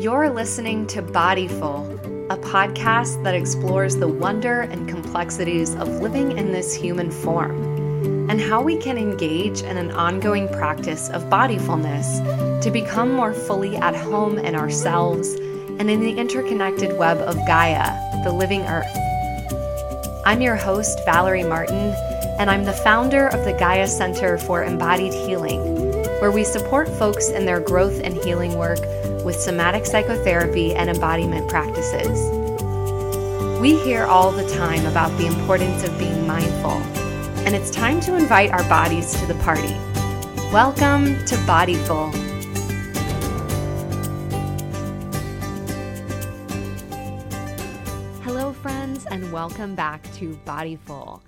You're listening to Bodyful, a podcast that explores the wonder and complexities of living in this human form and how we can engage in an ongoing practice of bodyfulness to become more fully at home in ourselves and in the interconnected web of Gaia, the living earth. I'm your host, Valerie Martin, and I'm the founder of the Gaia Center for Embodied Healing, where we support folks in their growth and healing work with somatic psychotherapy and embodiment practices. We hear all the time about the importance of being mindful, and it's time to invite our bodies to the party. Welcome to Bodyful. Hello, friends, and welcome back to Bodyful.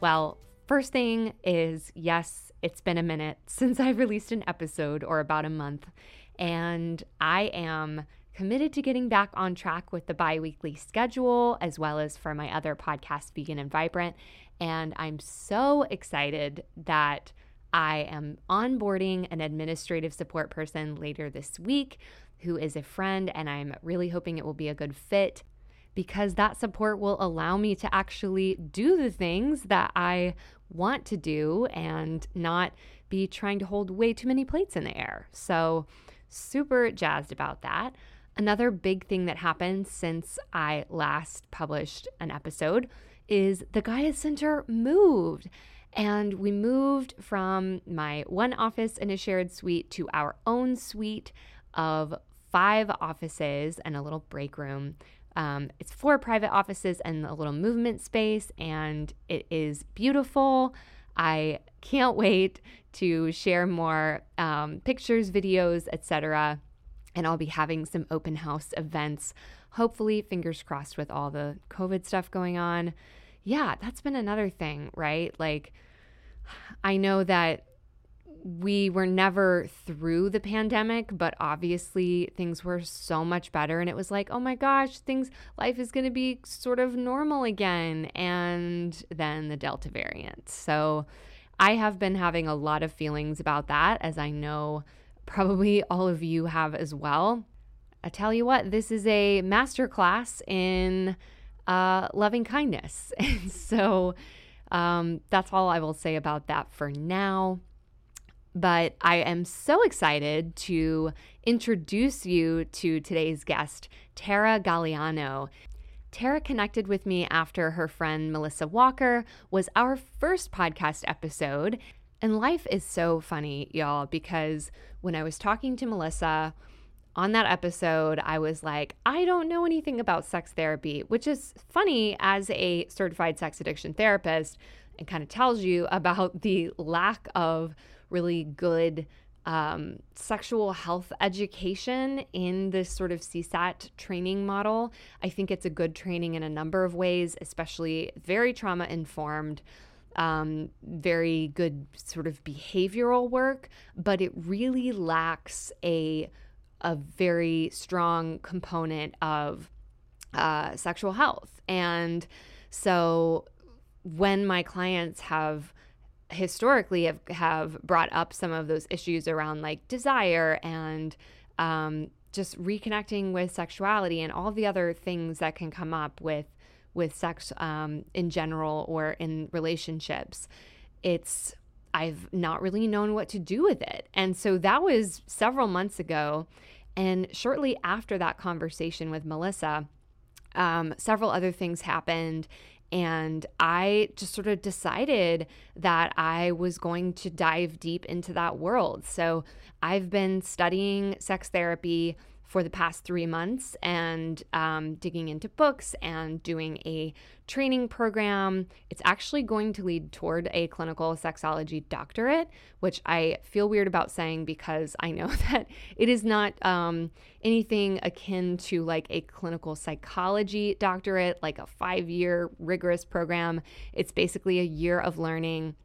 Well, first thing is yes, it's been a minute since I've released an episode, or about a month. And I am committed to getting back on track with the bi weekly schedule as well as for my other podcast, Vegan and Vibrant. And I'm so excited that I am onboarding an administrative support person later this week who is a friend, and I'm really hoping it will be a good fit because that support will allow me to actually do the things that I want to do and not be trying to hold way too many plates in the air. So, Super jazzed about that. Another big thing that happened since I last published an episode is the Gaia Center moved. And we moved from my one office in a shared suite to our own suite of five offices and a little break room. Um, it's four private offices and a little movement space, and it is beautiful. I can't wait to share more um, pictures, videos, etc. And I'll be having some open house events. Hopefully, fingers crossed with all the COVID stuff going on. Yeah, that's been another thing, right? Like, I know that we were never through the pandemic, but obviously things were so much better. And it was like, oh my gosh, things, life is going to be sort of normal again. And then the Delta variant. So I have been having a lot of feelings about that, as I know probably all of you have as well. I tell you what, this is a masterclass in uh, loving kindness. And so um, that's all I will say about that for now. But I am so excited to introduce you to today's guest, Tara Galeano. Tara connected with me after her friend Melissa Walker was our first podcast episode. And life is so funny, y'all, because when I was talking to Melissa on that episode, I was like, I don't know anything about sex therapy, which is funny as a certified sex addiction therapist and kind of tells you about the lack of really good um, sexual health education in this sort of CSAT training model. I think it's a good training in a number of ways, especially very trauma informed. Um, very good sort of behavioral work, but it really lacks a a very strong component of uh, sexual health. And so when my clients have historically have, have brought up some of those issues around like desire and um, just reconnecting with sexuality and all the other things that can come up with with sex um, in general or in relationships. It's i've not really known what to do with it. And so that was several months ago. And shortly after that conversation with melissa um, several other things happened and I just sort of decided that I was going to dive deep into that world. So I've been studying sex therapy for the past three months and um, digging into books and doing a training program. It's actually going to lead toward a clinical sexology doctorate, which I feel weird about saying because I know that it is not um, anything akin to like a clinical psychology doctorate, like a five year rigorous program. It's basically a year of learning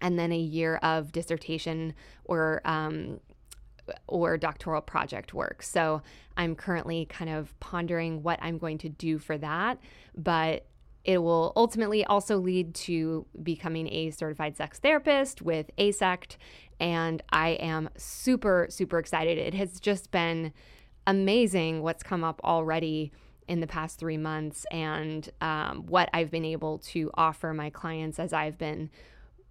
and then a year of dissertation or um, or doctoral project work. So I'm currently kind of pondering what I'm going to do for that, but it will ultimately also lead to becoming a certified sex therapist with AASECT. And I am super, super excited. It has just been amazing what's come up already in the past three months and um, what I've been able to offer my clients as I've been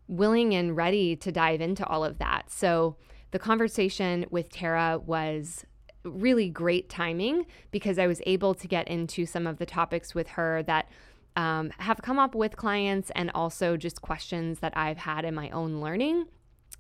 willing and ready to dive into all of that. So, the conversation with Tara was really great timing because I was able to get into some of the topics with her that um, have come up with clients and also just questions that I've had in my own learning.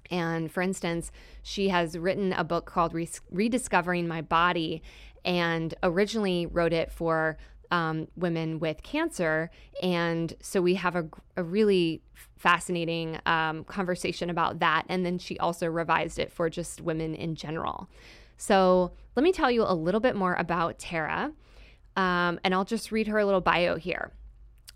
And for instance, she has written a book called Rediscovering My Body and originally wrote it for um, women with cancer. And so we have a, a really fascinating um, conversation about that. And then she also revised it for just women in general. So let me tell you a little bit more about Tara. Um, and I'll just read her a little bio here.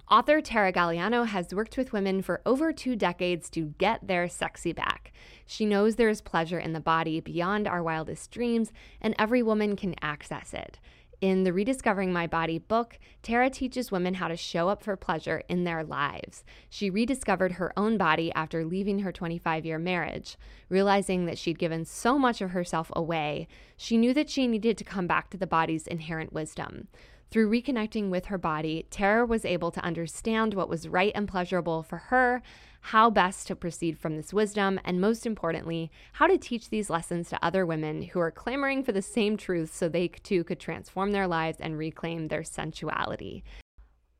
Author Tara Galeano has worked with women for over two decades to get their sexy back. She knows there is pleasure in the body beyond our wildest dreams, and every woman can access it. In the Rediscovering My Body book, Tara teaches women how to show up for pleasure in their lives. She rediscovered her own body after leaving her 25 year marriage. Realizing that she'd given so much of herself away, she knew that she needed to come back to the body's inherent wisdom. Through reconnecting with her body, Tara was able to understand what was right and pleasurable for her, how best to proceed from this wisdom, and most importantly, how to teach these lessons to other women who are clamoring for the same truths so they too could transform their lives and reclaim their sensuality.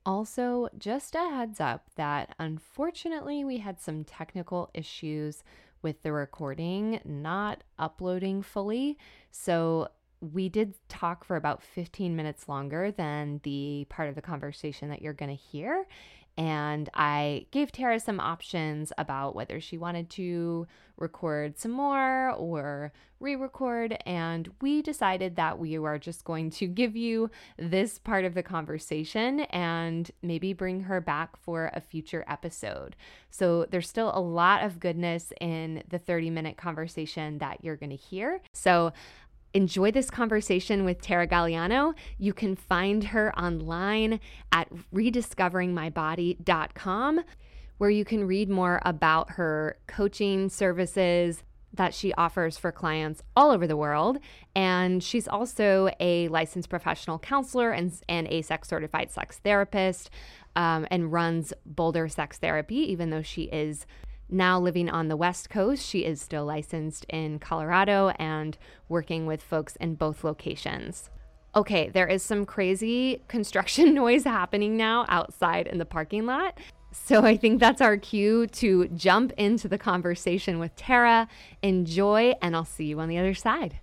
Also, just a heads up that unfortunately we had some technical issues with the recording not uploading fully. So we did talk for about 15 minutes longer than the part of the conversation that you're going to hear. And I gave Tara some options about whether she wanted to record some more or re record. And we decided that we are just going to give you this part of the conversation and maybe bring her back for a future episode. So there's still a lot of goodness in the 30 minute conversation that you're going to hear. So enjoy this conversation with Tara Galeano. You can find her online at rediscoveringmybody.com, where you can read more about her coaching services that she offers for clients all over the world. And she's also a licensed professional counselor and, and a sex certified sex therapist um, and runs Boulder Sex Therapy, even though she is now living on the West Coast. She is still licensed in Colorado and working with folks in both locations. Okay, there is some crazy construction noise happening now outside in the parking lot. So I think that's our cue to jump into the conversation with Tara. Enjoy, and I'll see you on the other side.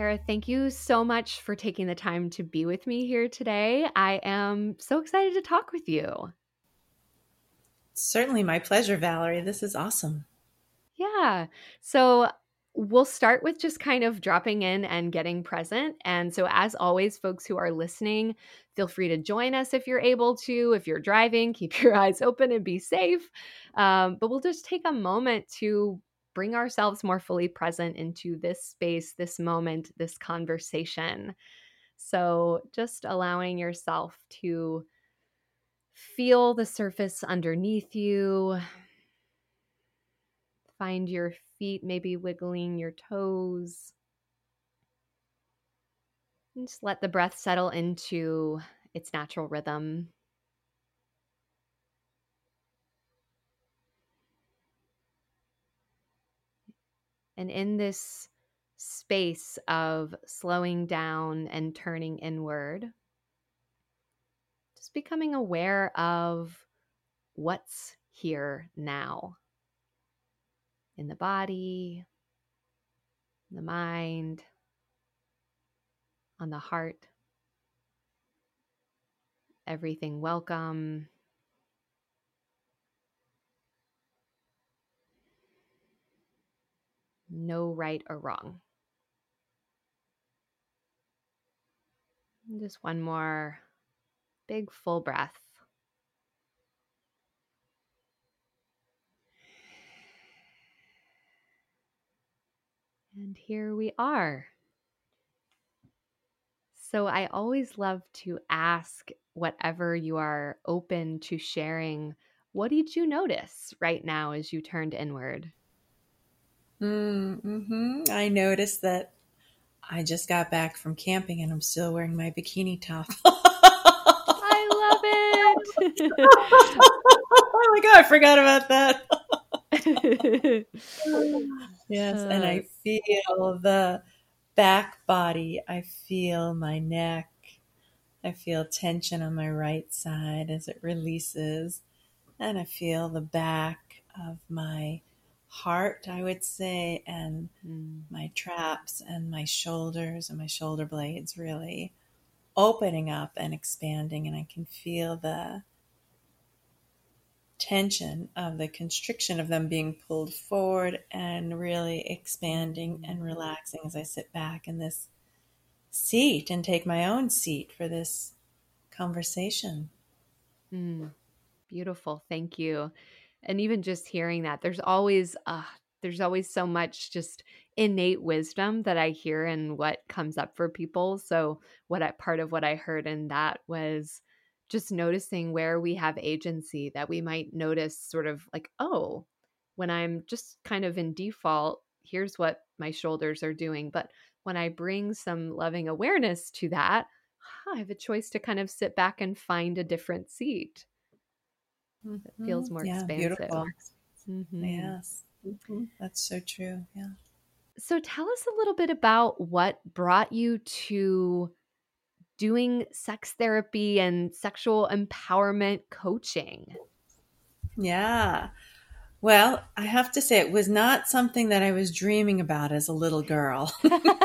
Tara, thank you so much for taking the time to be with me here today. I am so excited to talk with you. Certainly my pleasure, Valerie. This is awesome. Yeah. So we'll start with just kind of dropping in and getting present. And so, as always, folks who are listening, feel free to join us if you're able to. If you're driving, keep your eyes open and be safe. Um, but we'll just take a moment to bring ourselves more fully present into this space, this moment, this conversation. So, just allowing yourself to feel the surface underneath you, find your feet maybe wiggling your toes. And just let the breath settle into its natural rhythm. And in this space of slowing down and turning inward, just becoming aware of what's here now in the body, the mind, on the heart. Everything welcome, no right or wrong. just one more big full breath. And here we are. So I always love to ask whatever you are open to sharing. What did you notice right now as you turned inward? Mm-hmm. I noticed that I just got back from camping and I'm still wearing my bikini top. I love it. oh my God, I forgot about that. yes, and I feel the back body. I feel my neck. I feel tension on my right side as it releases. And I feel the back of my heart, I would say, and mm. my traps and my shoulders and my shoulder blades really opening up and expanding. And I can feel the tension of the constriction of them being pulled forward and really expanding and relaxing as I sit back in this seat and take my own seat for this conversation. Mm, beautiful. Thank you. And even just hearing that, there's always, uh, there's always so much just innate wisdom that I hear and what comes up for people. So, what I, part of what I heard in that was just noticing where we have agency that we might notice sort of like, oh, when I'm just kind of in default, here's what my shoulders are doing. But when I bring some loving awareness to that, I have a choice to kind of sit back and find a different seat. Mm-hmm. It feels more yeah, expansive. Beautiful. Mm-hmm. Yes, mm-hmm. that's so true. Yeah. So tell us a little bit about what brought you to doing sex therapy and sexual empowerment coaching? Yeah. Well, I have to say, it was not something that I was dreaming about as a little girl. I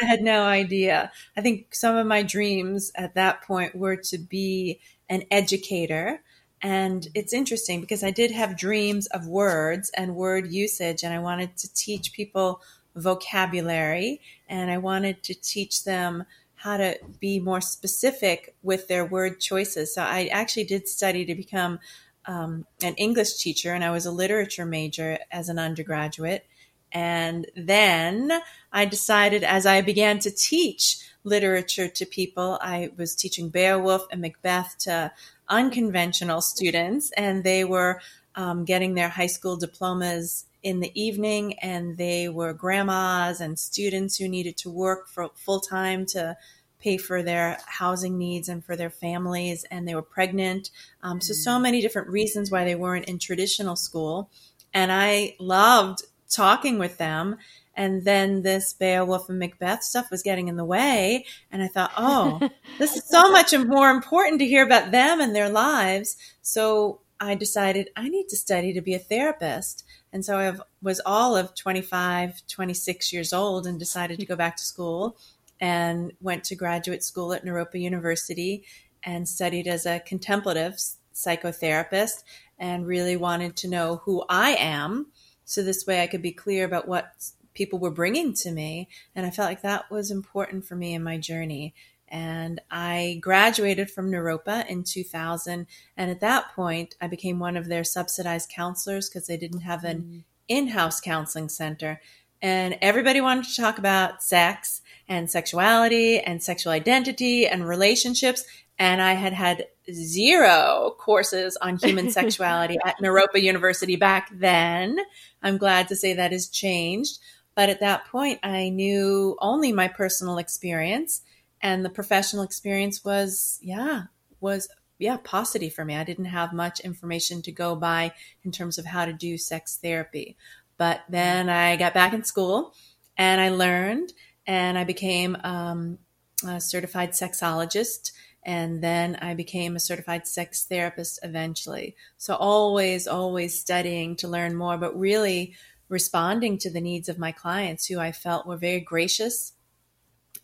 had no idea. I think some of my dreams at that point were to be an educator. And it's interesting because I did have dreams of words and word usage, and I wanted to teach people vocabulary and I wanted to teach them how to be more specific with their word choices. So I actually did study to become um, an English teacher and I was a literature major as an undergraduate. And then I decided as I began to teach literature to people, I was teaching Beowulf and Macbeth to unconventional students, and they were um, getting their high school diplomas in the evening, and they were grandmas and students who needed to work full time to pay for their housing needs and for their families, and they were pregnant. Um, so, so many different reasons why they weren't in traditional school. And I loved talking with them. And then this Beowulf and Macbeth stuff was getting in the way. And I thought, oh, this is so much more important to hear about them and their lives. So I decided I need to study to be a therapist. And so I was all of 25, 26 years old and decided to go back to school and went to graduate school at Naropa University and studied as a contemplative psychotherapist and really wanted to know who I am. So this way I could be clear about what people were bringing to me. And I felt like that was important for me in my journey. And I graduated from Naropa in 2000. And at that point, I became one of their subsidized counselors because they didn't have an mm. in house counseling center. And everybody wanted to talk about sex and sexuality and sexual identity and relationships. And I had had zero courses on human sexuality at Naropa University back then. I'm glad to say that has changed. But at that point, I knew only my personal experience and the professional experience was yeah was yeah paucity for me i didn't have much information to go by in terms of how to do sex therapy but then i got back in school and i learned and i became um, a certified sexologist and then i became a certified sex therapist eventually so always always studying to learn more but really responding to the needs of my clients who i felt were very gracious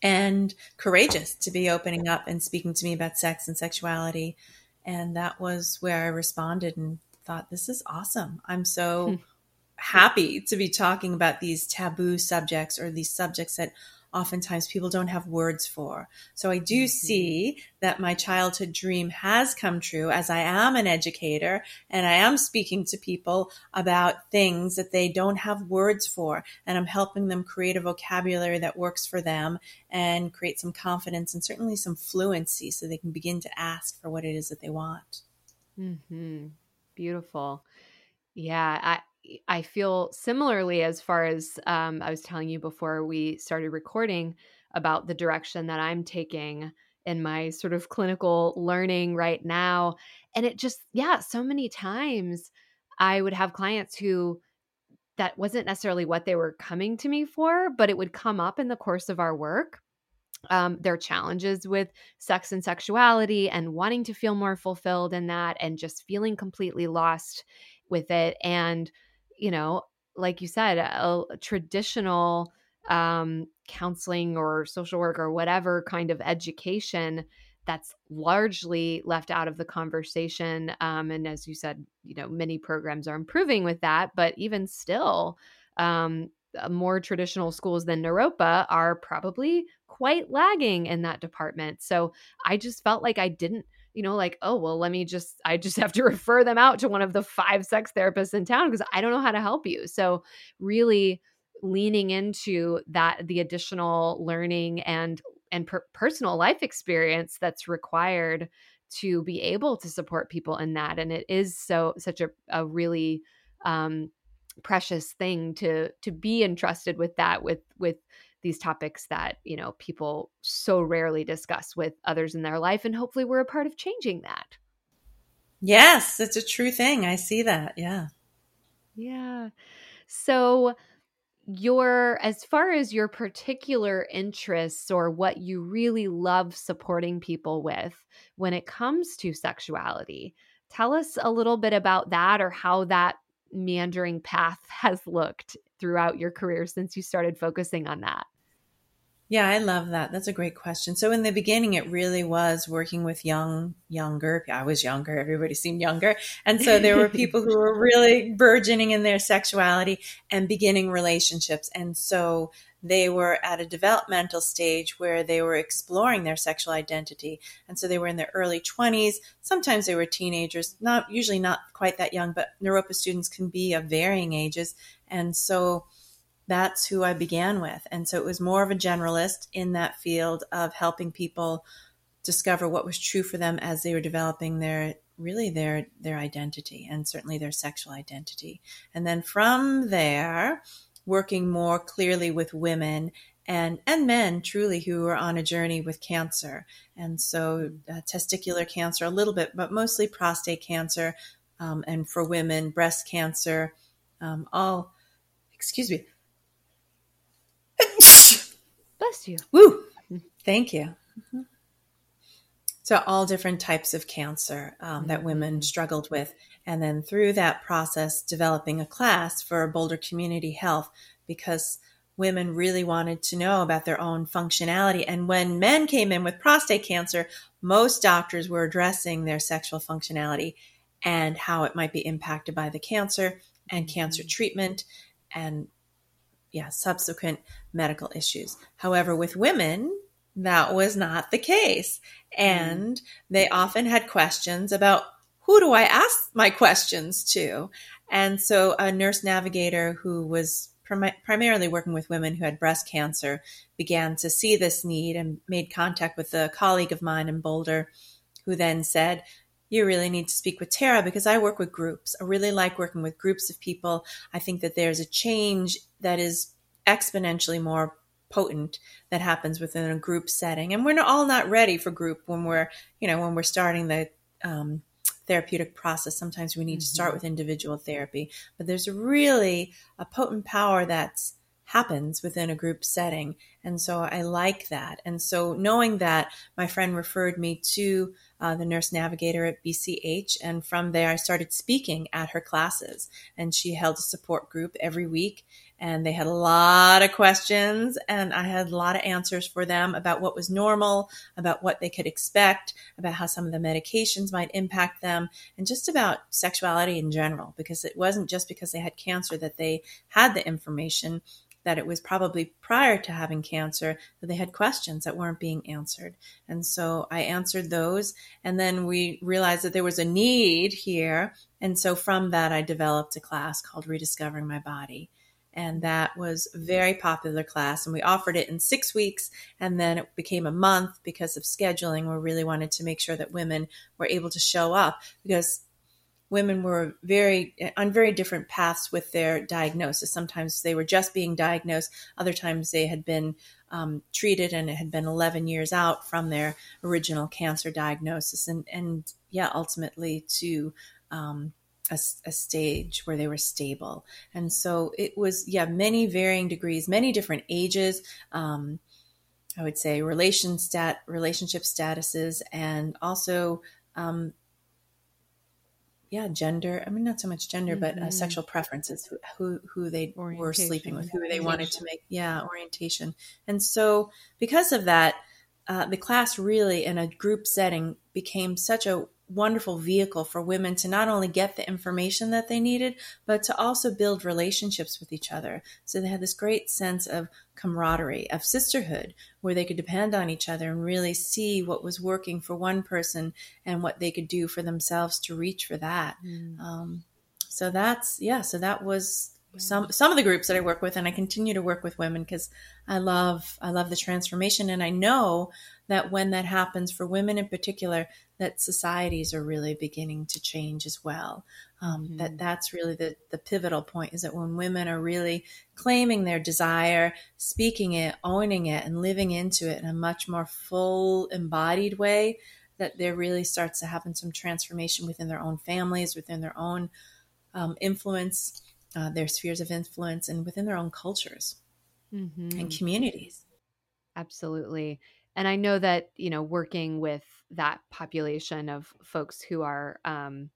and courageous to be opening up and speaking to me about sex and sexuality. And that was where I responded and thought, this is awesome. I'm so hmm. Happy to be talking about these taboo subjects or these subjects that oftentimes people don't have words for. So I do mm-hmm. see that my childhood dream has come true as I am an educator and I am speaking to people about things that they don't have words for. And I'm helping them create a vocabulary that works for them and create some confidence and certainly some fluency so they can begin to ask for what it is that they want. Mm-hmm. Beautiful. Yeah, I I feel similarly as far as um, I was telling you before we started recording about the direction that I'm taking in my sort of clinical learning right now. And it just, yeah, so many times I would have clients who that wasn't necessarily what they were coming to me for, but it would come up in the course of our work. Um, their challenges with sex and sexuality and wanting to feel more fulfilled in that and just feeling completely lost with it. And you know, like you said, a, a traditional um, counseling or social work or whatever kind of education that's largely left out of the conversation. Um, and as you said, you know, many programs are improving with that, but even still, um, more traditional schools than Naropa are probably quite lagging in that department. So I just felt like I didn't you know, like, oh, well, let me just, I just have to refer them out to one of the five sex therapists in town because I don't know how to help you. So, really leaning into that, the additional learning and, and per- personal life experience that's required to be able to support people in that. And it is so, such a, a really, um, precious thing to to be entrusted with that with with these topics that you know people so rarely discuss with others in their life and hopefully we're a part of changing that. Yes it's a true thing i see that yeah. Yeah. So your as far as your particular interests or what you really love supporting people with when it comes to sexuality tell us a little bit about that or how that meandering path has looked throughout your career since you started focusing on that? Yeah, I love that. That's a great question. So in the beginning, it really was working with young, younger. I was younger. Everybody seemed younger. And so there were people who were really burgeoning in their sexuality and beginning relationships. And so they were at a developmental stage where they were exploring their sexual identity. And so they were in their early 20s. Sometimes they were teenagers, not usually not quite that young, but Naropa students can be of varying ages. And so that's who I began with. And so it was more of a generalist in that field of helping people discover what was true for them as they were developing their really their their identity and certainly their sexual identity. And then from there, working more clearly with women and and men truly who are on a journey with cancer and so uh, testicular cancer a little bit but mostly prostate cancer um, and for women breast cancer um, all excuse me bless you woo thank you mm-hmm. so all different types of cancer um, that women mm-hmm. struggled with and then through that process developing a class for boulder community health because women really wanted to know about their own functionality and when men came in with prostate cancer most doctors were addressing their sexual functionality and how it might be impacted by the cancer and cancer mm-hmm. treatment and yeah subsequent medical issues however with women that was not the case and mm. they often had questions about who do I ask my questions to? And so a nurse navigator who was prim- primarily working with women who had breast cancer began to see this need and made contact with a colleague of mine in Boulder who then said, you really need to speak with Tara because I work with groups. I really like working with groups of people. I think that there's a change that is exponentially more potent that happens within a group setting. And we're all not ready for group when we're, you know, when we're starting the um, therapeutic process. Sometimes we need mm-hmm. to start mm-hmm. with individual therapy, but there's really a potent power that's happens within a group setting. And so I like that. And so knowing that, my friend referred me to uh, the nurse navigator at BCH. And from there, I started speaking at her classes. And she held a support group every week and they had a lot of questions and I had a lot of answers for them about what was normal, about what they could expect, about how some of the medications might impact them, and just about sexuality in general, because it wasn't just because they had cancer that they had the information that it was probably prior to having cancer that they had questions that weren't being answered. And so I answered those. And then we realized that there was a need here. And so from that, I developed a class called Rediscovering My Body. And that was a very popular class. And we offered it in six weeks. And then it became a month because of scheduling. We really wanted to make sure that women were able to show up because women were very on very different paths with their diagnosis. Sometimes they were just being diagnosed. Other times they had been um, treated and it had been 11 years out from their original cancer diagnosis. And, and yeah, ultimately to um, a, a, stage where they were stable. And so it was, yeah, many varying degrees, many different ages. Um, I would say relation stat, relationship statuses, and also um, yeah, gender. I mean, not so much gender, mm-hmm. but uh, mm-hmm. sexual preferences, who, who, who they were sleeping with, who they wanted to make, yeah, orientation. And so, because of that, uh, the class really, in a group setting, became such a wonderful vehicle for women to not only get the information that they needed, but to also build relationships with each other. So they had this great sense of camaraderie, of sisterhood, where they could depend on each other and really see what was working for one person and what they could do for themselves to reach for that. Mm. Um, so that's, yeah, so that was some some of the groups that I work with, and I continue to work with women because I love I love the transformation, and I know that when that happens for women in particular, that societies are really beginning to change as well. Um, mm-hmm. That that's really the the pivotal point is that when women are really claiming their desire, speaking it, owning it, and living into it in a much more full embodied way, that there really starts to happen some transformation within their own families, within their own um, influence uh, their spheres of influence and within their own cultures mm-hmm. and communities. Absolutely. And I know that, you know, working with that population of folks who are um,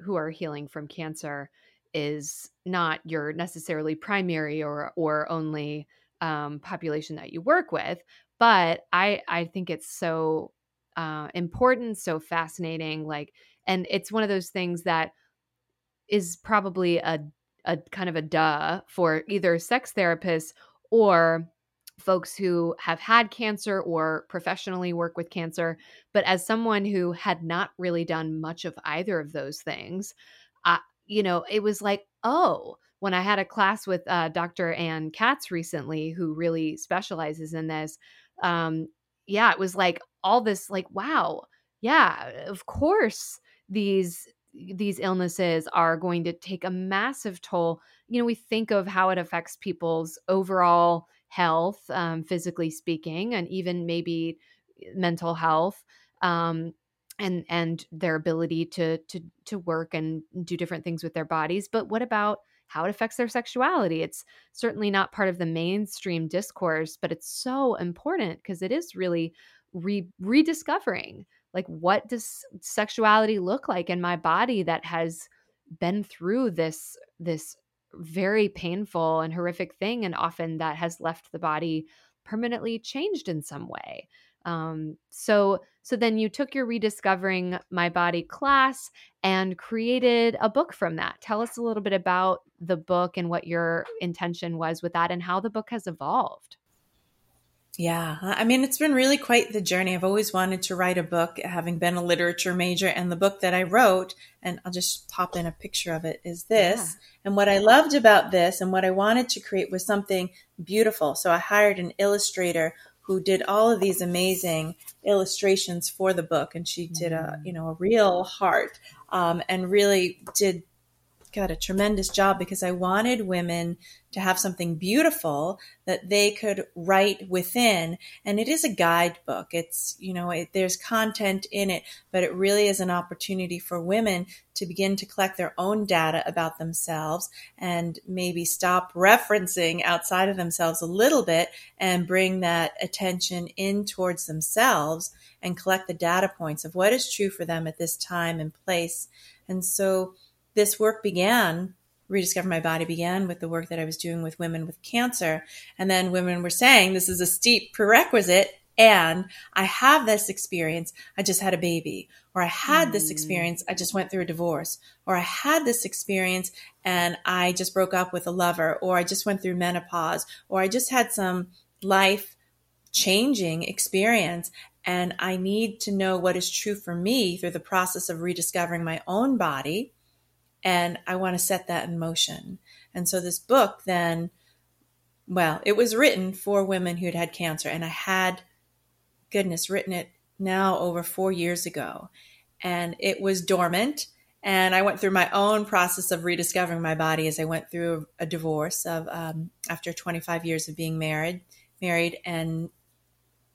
who are healing from cancer is not your necessarily primary or or only um, population that you work with. But I I think it's so uh, important, so fascinating. Like, and it's one of those things that is probably a a kind of a duh for either sex therapists or folks who have had cancer or professionally work with cancer. But as someone who had not really done much of either of those things, uh, you know, it was like, oh, when I had a class with uh, Dr. Ann Katz recently, who really specializes in this, um, yeah, it was like all this, like, wow, yeah, of course these these illnesses are going to take a massive toll. You know, we think of how it affects people's overall health, um, physically speaking, and even maybe eh, mental health. Um, and and their ability to to to work and do different things with their bodies but what about how it affects their sexuality it's certainly not part of the mainstream discourse but it's so important because it is really re- rediscovering like what does sexuality look like in my body that has been through this this very painful and horrific thing and often that has left the body permanently changed in some way um, so so then you took your rediscovering my body class and created a book from that tell us a little bit about the book and what your intention was with that and how the book has evolved yeah, I mean, it's been really quite the journey. I've always wanted to write a book, having been a literature major, and the book that I wrote, and I'll just pop in a picture of it, is this. Yeah. And what I loved about this and what I wanted to create was something beautiful. So I hired an illustrator who did all of these amazing illustrations for the book, and she did a, mm. you know, a real heart, um, and really did got a tremendous job because I wanted women to have something beautiful that they could write within. And it is a guidebook. It's, you know, it, there's content in it, but it really is an opportunity for women to begin to collect their own data about themselves and maybe stop referencing outside of themselves a little bit and bring that attention in towards themselves and collect the data points of what is true for them at this time and place. And so, this work began rediscover my body began with the work that I was doing with women with cancer. And then women were saying this is a steep prerequisite. And I have this experience. I just had a baby, or I had mm. this experience. I just went through a divorce, or I had this experience and I just broke up with a lover, or I just went through menopause, or I just had some life changing experience. And I need to know what is true for me through the process of rediscovering my own body. And I want to set that in motion. And so this book then, well, it was written for women who'd had cancer. And I had, goodness, written it now over four years ago. And it was dormant. And I went through my own process of rediscovering my body as I went through a divorce of um, after 25 years of being married, married, and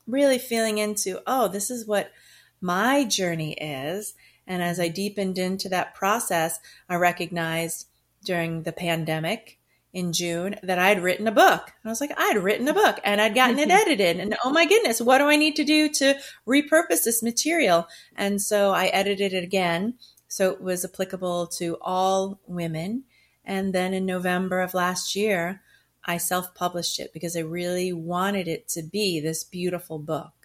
really feeling into, oh, this is what my journey is. And as I deepened into that process, I recognized during the pandemic in June that I'd written a book. I was like, I'd written a book and I'd gotten it edited. And oh my goodness, what do I need to do to repurpose this material? And so I edited it again. So it was applicable to all women. And then in November of last year, I self published it because I really wanted it to be this beautiful book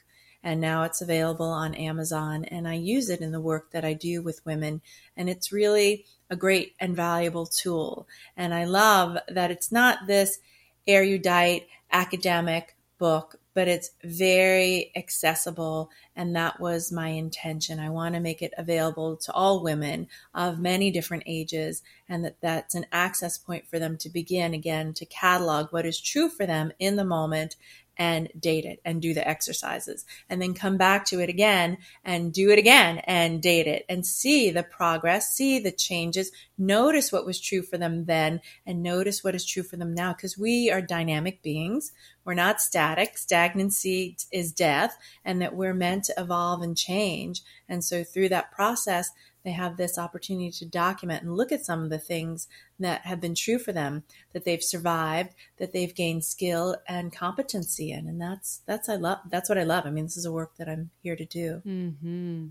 and now it's available on Amazon. And I use it in the work that I do with women. And it's really a great and valuable tool. And I love that it's not this erudite academic book, but it's very accessible. And that was my intention. I want to make it available to all women of many different ages, and that that's an access point for them to begin again to catalog what is true for them in the moment and date it and do the exercises and then come back to it again and do it again and date it and see the progress, see the changes, notice what was true for them then and notice what is true for them now because we are dynamic beings. We're not static. Stagnancy is death and that we're meant to evolve and change. And so through that process, they have this opportunity to document and look at some of the things that have been true for them that they've survived that they've gained skill and competency in. And that's that's i love that's what i love. I mean this is a work that i'm here to do. Mm-hmm.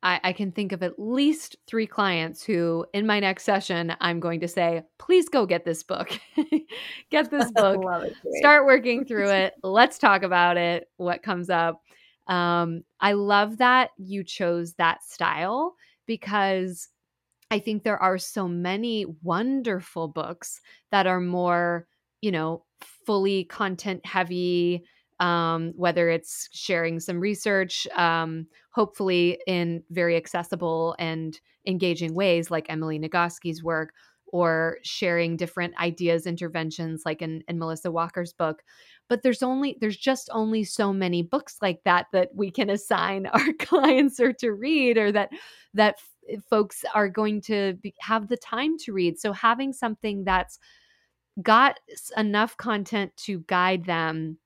I, I can think of at least three clients who in my next session i'm going to say please go get this book. Get this book. start working through it. Let's talk about it. What comes up um, I love that you chose that style because I think there are so many wonderful books that are more, you know, fully content heavy, um, whether it's sharing some research, um, hopefully in very accessible and engaging ways like Emily Nagoski's work, or sharing different ideas, interventions like in, in Melissa Walker's book but there's only there's just only so many books like that that we can assign our clients or to read or that that f- folks are going to be, have the time to read. So having something that's got enough content to guide them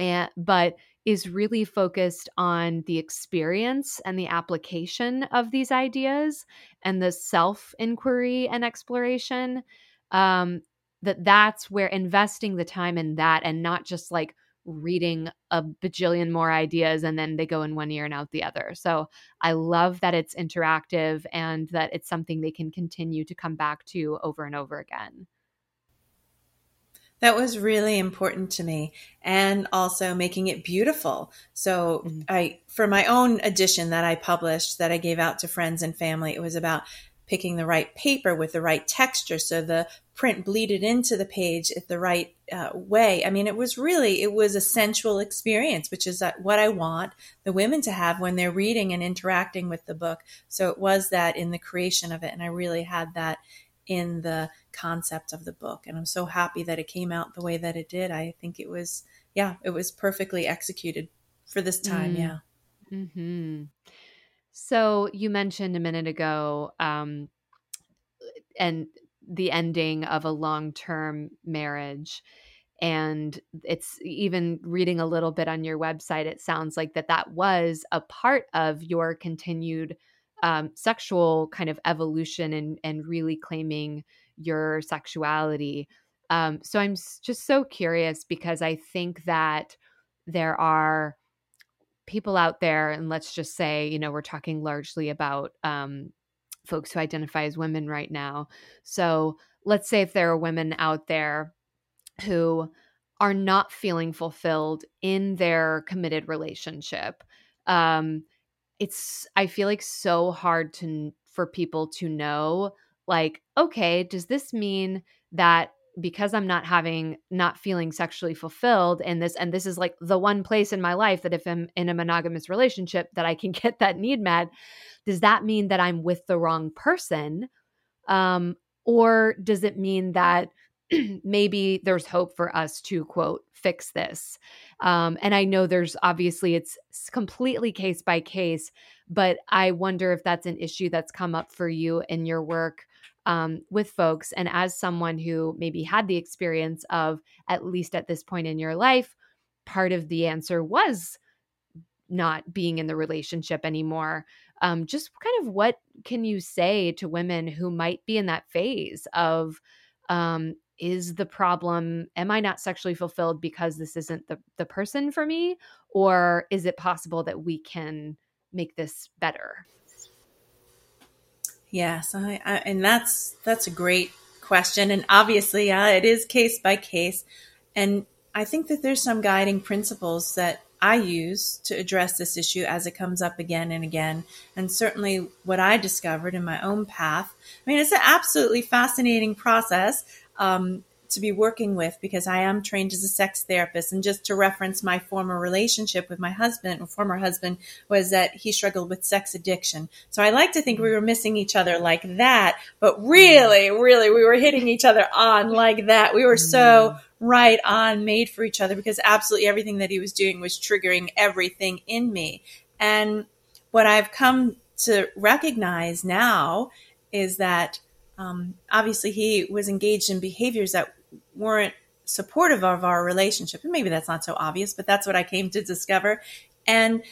and but is really focused on the experience and the application of these ideas and the self inquiry and exploration um, that that's where investing the time in that and not just like reading a bajillion more ideas and then they go in one ear and out the other. So I love that it's interactive and that it's something they can continue to come back to over and over again. That was really important to me and also making it beautiful. So mm-hmm. I for my own edition that I published that I gave out to friends and family, it was about picking the right paper with the right texture so the print bleeded into the page at the right uh, way. I mean, it was really it was a sensual experience, which is what I want the women to have when they're reading and interacting with the book. So it was that in the creation of it, and I really had that in the concept of the book. And I'm so happy that it came out the way that it did. I think it was, yeah, it was perfectly executed for this time. Mm. Yeah. Mm-hmm. So you mentioned a minute ago, um, and the ending of a long term marriage. And it's even reading a little bit on your website, it sounds like that that was a part of your continued um, sexual kind of evolution and, and really claiming your sexuality. Um, so I'm just so curious because I think that there are people out there, and let's just say, you know, we're talking largely about um, folks who identify as women right now. So let's say if there are women out there who are not feeling fulfilled in their committed relationship. Um, it's I feel like so hard to for people to know like okay, does this mean that because I'm not having not feeling sexually fulfilled and this and this is like the one place in my life that if I'm in a monogamous relationship that I can get that need met, does that mean that I'm with the wrong person? Um, or does it mean that maybe there's hope for us to quote fix this um, and i know there's obviously it's completely case by case but i wonder if that's an issue that's come up for you in your work um, with folks and as someone who maybe had the experience of at least at this point in your life part of the answer was not being in the relationship anymore. Um, just kind of what can you say to women who might be in that phase of um, is the problem am i not sexually fulfilled because this isn't the the person for me? Or is it possible that we can make this better yes I, I and that's that's a great question and obviously it is case by case and i think that there's some guiding principles that I use to address this issue as it comes up again and again. And certainly what I discovered in my own path. I mean, it's an absolutely fascinating process um, to be working with because I am trained as a sex therapist. And just to reference my former relationship with my husband, or former husband, was that he struggled with sex addiction. So I like to think we were missing each other like that, but really, really, we were hitting each other on like that. We were so right on, made for each other because absolutely everything that he was doing was triggering everything in me. And what I've come to recognize now is that um, obviously he was engaged in behaviors that weren't supportive of our relationship. And maybe that's not so obvious, but that's what I came to discover. And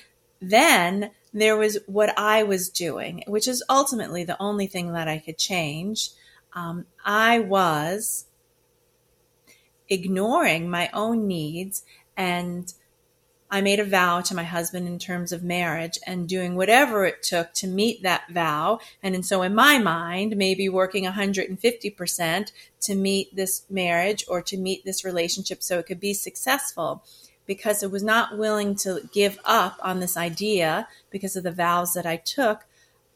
then there was what I was doing, which is ultimately the only thing that I could change. Um, I was ignoring my own needs and I made a vow to my husband in terms of marriage and doing whatever it took to meet that vow. And and so in my mind, maybe working 150% to meet this marriage or to meet this relationship so it could be successful because I was not willing to give up on this idea because of the vows that I took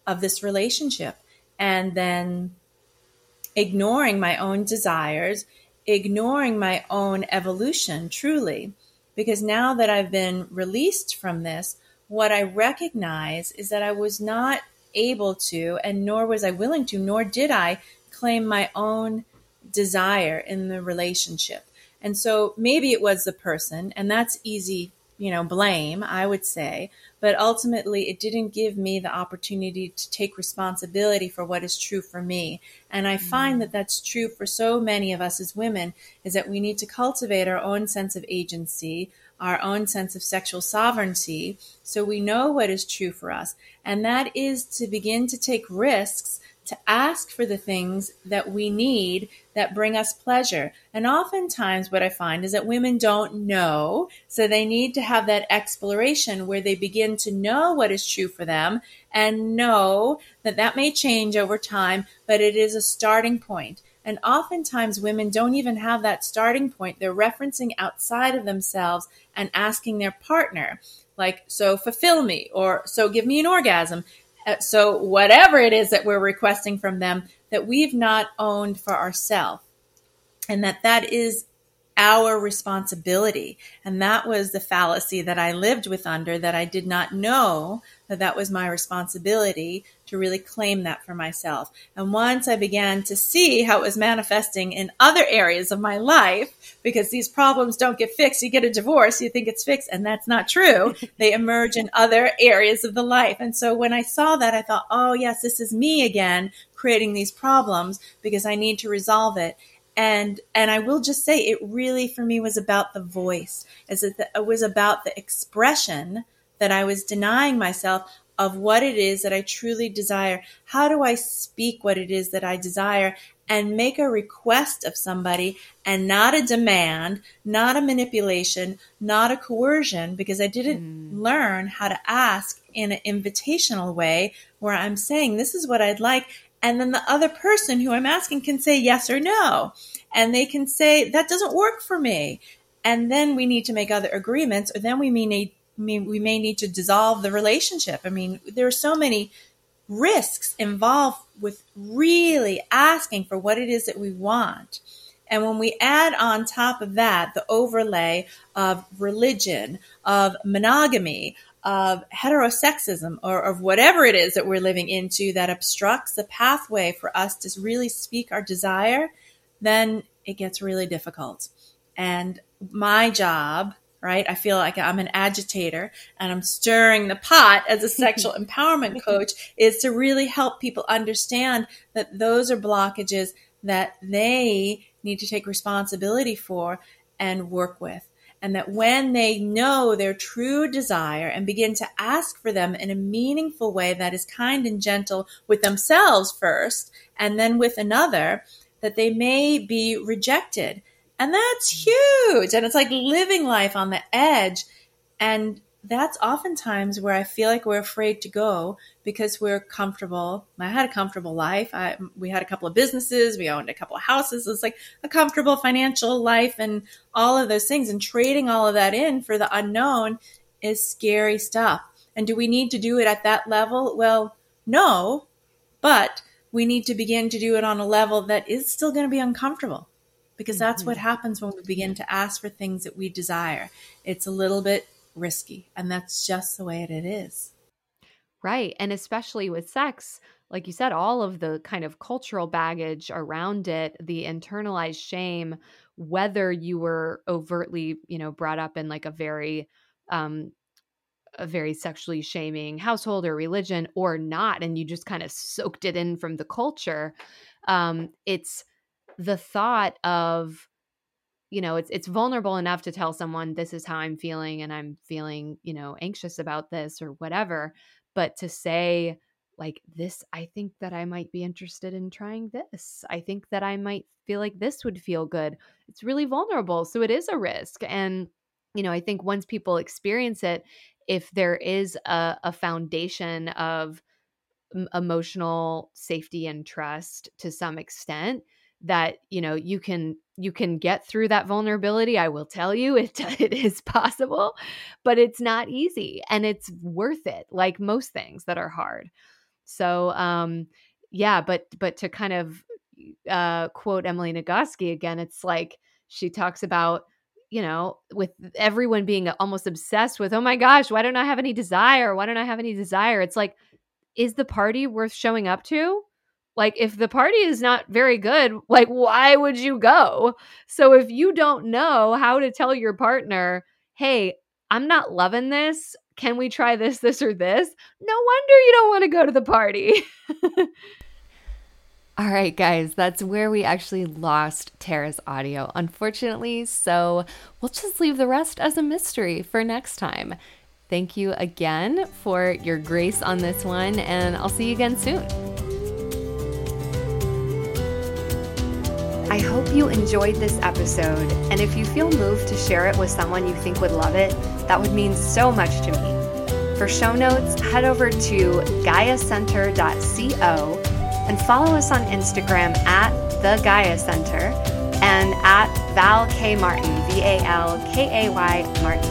of this relationship. And then ignoring my own desires, ignoring my own evolution truly because now that I've been released from this, what I recognize is that I was not able to, and nor was I willing to, nor did I claim my own desire in the relationship. And so maybe it was the person, and that's easy you know, blame, I would say. But ultimately, it didn't give me the opportunity to take responsibility for what is true for me. And I find mm. that that's true for so many of us as women is that we need to cultivate our own sense of agency, our own sense of sexual sovereignty, so we know what is true for us. And that is to begin to take risks to ask for the things that we need that bring us pleasure. And oftentimes, what I find is that women don't know. So they need to have that exploration where they begin to know what is true for them and know that that may change over time, but it is a starting point. And oftentimes, women don't even have that starting point. They're referencing outside of themselves and asking their partner, like, so fulfill me, or so give me an orgasm. Uh, so whatever it is that we're requesting from them that we've not owned for ourselves and that that is our responsibility. And that was the fallacy that i lived with under that i did not know that that was my responsibility to really claim that for myself. And once I began to see how it was manifesting in other areas of my life, because these problems don't get fixed, you get a divorce, you think it's fixed, and that's not true. they emerge in other areas of the life. And so when I saw that, I thought, oh, yes, this is me again creating these problems because I need to resolve it and and I will just say it really for me was about the voice as it, it was about the expression that I was denying myself of what it is that I truly desire. How do I speak what it is that I desire and make a request of somebody and not a demand, not a manipulation, not a coercion, because I didn't mm. learn how to ask in an invitational way where I'm saying, this is what I'd like. And then the other person who I'm asking can say yes or no. And they can say, that doesn't work for me. And then we need to make other agreements, or then we may need I mean, we may need to dissolve the relationship. I mean, there are so many risks involved with really asking for what it is that we want. And when we add on top of that the overlay of religion, of monogamy, of heterosexism, or of whatever it is that we're living into that obstructs the pathway for us to really speak our desire, then it gets really difficult. And my job right? I feel like I'm an agitator and I'm stirring the pot as a sexual empowerment coach is to really help people understand that those are blockages that they need to take responsibility for and work with. And that when they know their true desire and begin to ask for them in a meaningful way that is kind and gentle with themselves first and then with another, that they may be rejected and that's huge. And it's like living life on the edge. And that's oftentimes where I feel like we're afraid to go because we're comfortable. I had a comfortable life. I, we had a couple of businesses. We owned a couple of houses. It's like a comfortable financial life and all of those things. And trading all of that in for the unknown is scary stuff. And do we need to do it at that level? Well, no, but we need to begin to do it on a level that is still going to be uncomfortable because that's what mm-hmm. happens when we begin to ask for things that we desire. It's a little bit risky, and that's just the way it is. Right. And especially with sex, like you said, all of the kind of cultural baggage around it, the internalized shame, whether you were overtly, you know, brought up in like a very, um, a very sexually shaming household or religion or not, and you just kind of soaked it in from the culture. Um, it's the thought of you know it's it's vulnerable enough to tell someone this is how i'm feeling and i'm feeling you know anxious about this or whatever but to say like this i think that i might be interested in trying this. I think that i might feel like this would feel good. It's really vulnerable so it is a risk and you know i think once people experience it if there is a, a foundation of emotional safety and trust to some extent that you know you can you can get through that vulnerability i will tell you it it is possible but it's not easy and it's worth it like most things that are hard. So um yeah but but to kind of uh quote emily nagoski again it's like she talks about you know with everyone being almost obsessed with oh my gosh why don't i have any desire? Why don't i have any desire? It's like is the party worth showing up to like if the party is not very good, like why would you go? So if you don't know how to tell your partner, "Hey, I'm not loving this. Can we try this this or this?" No wonder you don't want to go to the party. All right, guys, that's where we actually lost Tara's audio, unfortunately. So we'll just leave the rest as a mystery for next time. Thank you again for your grace on this one, and I'll see you again soon. I hope you enjoyed this episode, and if you feel moved to share it with someone you think would love it, that would mean so much to me. For show notes, head over to GaiaCenter.co and follow us on Instagram at the Gaia Center and at Val K. Martin, V A L K A Y Martin.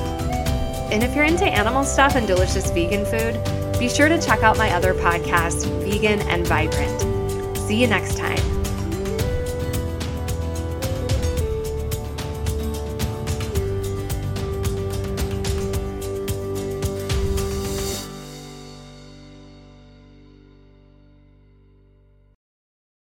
And if you're into animal stuff and delicious vegan food, be sure to check out my other podcast, Vegan and Vibrant. See you next time.